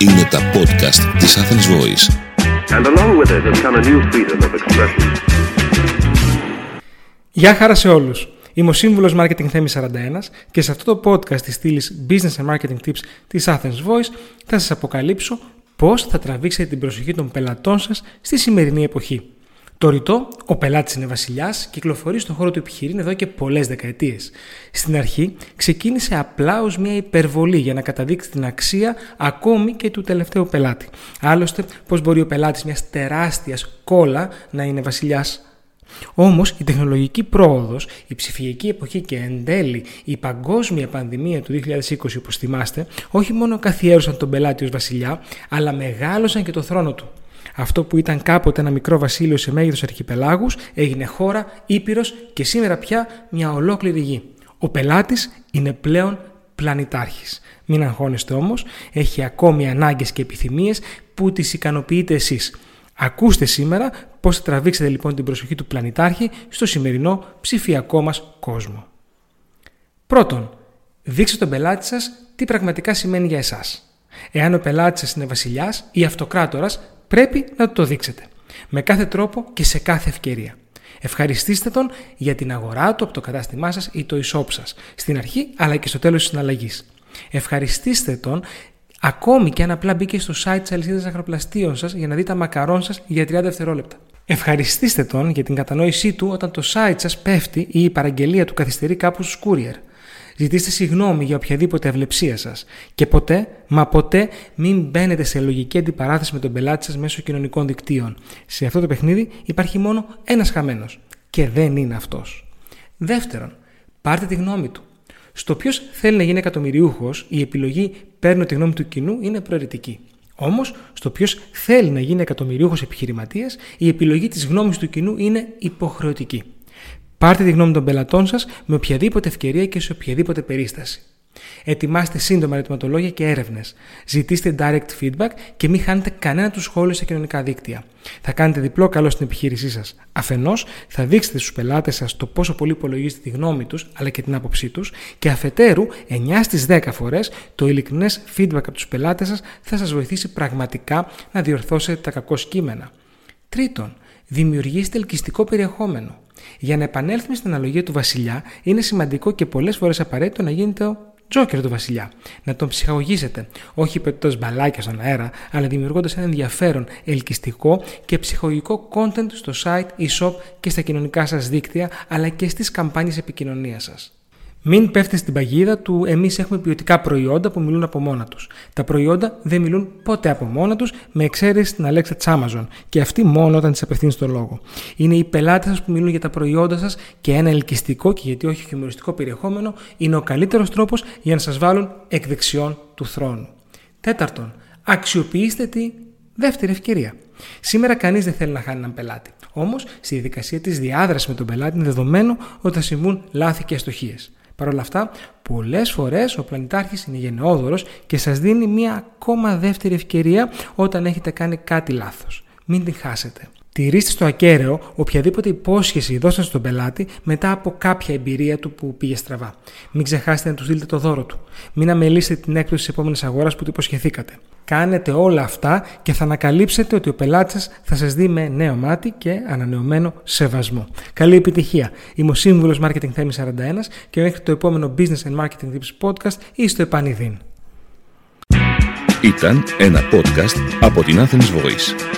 Είναι τα podcast της Athens Voice. And along with it has come a new freedom of expression. Γεια χαρά σε όλους. Είμαι ο σύμβουλος Marketing Θέμης 41 και σε αυτό το podcast της στήλης Business and Marketing Tips της Athens Voice θα σας αποκαλύψω πώς θα τραβήξετε την προσοχή των πελατών σας στη σημερινή εποχή. Το ρητό, ο πελάτης είναι βασιλιάς, κυκλοφορεί στον χώρο του επιχειρήν εδώ και πολλές δεκαετίες. Στην αρχή ξεκίνησε απλά ως μια υπερβολή για να καταδείξει την αξία ακόμη και του τελευταίου πελάτη. Άλλωστε, πώς μπορεί ο πελάτης μιας τεράστιας κόλλα να είναι βασιλιάς; Όμως η τεχνολογική πρόοδος, η ψηφιακή εποχή και εν τέλει η παγκόσμια πανδημία του 2020, όπως θυμάστε, όχι μόνο καθιέρωσαν τον πελάτη ως βασιλιά, αλλά μεγάλωσαν και το θρόνο του. Αυτό που ήταν κάποτε ένα μικρό βασίλειο σε μέγεθος αρχιπελάγους έγινε χώρα, ήπειρος και σήμερα πια μια ολόκληρη γη. Ο πελάτης είναι πλέον πλανητάρχης. Μην αγχώνεστε όμως, έχει ακόμη ανάγκες και επιθυμίες που τις ικανοποιείτε εσείς. Ακούστε σήμερα πώς θα τραβήξετε λοιπόν την προσοχή του πλανητάρχη στο σημερινό ψηφιακό μας κόσμο. Πρώτον, δείξτε τον πελάτη σας τι πραγματικά σημαίνει για εσάς. Εάν ο πελάτης σας είναι βασιλιάς ή αυτοκράτορας, πρέπει να το δείξετε. Με κάθε τρόπο και σε κάθε ευκαιρία. Ευχαριστήστε τον για την αγορά του από το κατάστημά σας ή το e-shop σας, στην αρχή αλλά και στο τέλος της συναλλαγής. Ευχαριστήστε τον ακόμη και αν απλά μπήκε στο site της αλυσίδας αγροπλαστείων σας για να δει τα μακαρόν σας για 30 δευτερόλεπτα. Ευχαριστήστε τον για την κατανόησή του όταν το site σας πέφτει ή η παραγγελία του καθυστερεί κάπου στους courier. Ζητήστε συγγνώμη για οποιαδήποτε αυλεψία σας. Και ποτέ, μα ποτέ, μην μπαίνετε σε λογική αντιπαράθεση με τον πελάτη σας μέσω κοινωνικών δικτύων. Σε αυτό το παιχνίδι υπάρχει μόνο ένας χαμένος. Και δεν είναι αυτός. Δεύτερον, πάρτε τη γνώμη του. Στο ποιος θέλει να γίνει εκατομμυριούχος, η επιλογή παίρνω τη γνώμη του κοινού είναι προαιρετική. Όμως, στο ποιος θέλει να γίνει εκατομμυριούχος επιχειρηματίας, η επιλογή της γνώμης του κοινού είναι υποχρεωτική. Πάρτε τη γνώμη των πελατών σας με οποιαδήποτε ευκαιρία και σε οποιαδήποτε περίσταση. Ετοιμάστε σύντομα ερωτηματολόγια και έρευνες. Ζητήστε direct feedback και μην χάνετε κανένα του σχόλιο στα κοινωνικά δίκτυα. Θα κάνετε διπλό καλό στην επιχείρησή σας. Αφενός, θα δείξετε στους πελάτες σας το πόσο πολύ υπολογίζετε τη γνώμη τους αλλά και την άποψή τους, και αφετέρου, 9 στις 10 φορές, το ειλικρινές feedback από τους πελάτες σας θα σας βοηθήσει πραγματικά να διορθώσετε τα κακό κείμενα. Τρίτον, δημιουργήστε ελκυστικό περιεχόμενο. Για να επανέλθουμε στην αναλογία του Βασιλιά, είναι σημαντικό και πολλές φορές απαραίτητο να γίνετε ο τζόκερ του Βασιλιά. Να τον ψυχαγωγήσετε, όχι πετώντας μπαλάκια στον αέρα, αλλά δημιουργώντας ένα ενδιαφέρον, ελκυστικό και ψυχολογικό content στο site, e-shop και στα κοινωνικά σας δίκτυα, αλλά και στις καμπάνιες επικοινωνίας σας. Μην πέφτετε στην παγίδα του εμείς έχουμε ποιοτικά προϊόντα που μιλούν από μόνα τους. Τα προϊόντα δεν μιλούν ποτέ από μόνα τους, με εξαίρεση την Αλέξα της Amazon. Και αυτή μόνο όταν της απευθύνει το λόγο. Είναι οι πελάτες σας που μιλούν για τα προϊόντα σας και ένα ελκυστικό και γιατί όχι χιουμοριστικό περιεχόμενο είναι ο καλύτερος τρόπος για να σας βάλουν εκ δεξιών του θρόνου. Τέταρτον, αξιοποιήστε τη δεύτερη ευκαιρία. Σήμερα κανείς δεν θέλει να χάνει έναν πελάτη. Όμως, στη διαδικασία της διάδρασης με τον πελάτη είναι δεδομένο ότι θα συμβούν λάθη και αστοχίες. Παρ' όλα αυτά, πολλές φορές ο πλανητάρχης είναι γενναιόδωρος και σας δίνει μία ακόμα δεύτερη ευκαιρία όταν έχετε κάνει κάτι λάθος. Μην την χάσετε. Τηρήστε στο ακέραιο οποιαδήποτε υπόσχεση δώσατε στον πελάτη μετά από κάποια εμπειρία του που πήγε στραβά. Μην ξεχάσετε να του δείτε το δώρο του. Μην αμελήσετε την έκπτωση της επόμενης αγοράς που του υποσχεθήκατε. Κάνετε όλα αυτά και θα ανακαλύψετε ότι ο πελάτης σας θα σας δει με νέο μάτι και ανανεωμένο σεβασμό. Καλή επιτυχία. Είμαι ο σύμβουλος Marketing Θέμης 41 και μέχρι το επόμενο Business and Marketing Tips Podcast ή στο επανειδήν. Ήταν ένα podcast από την Athens Voice.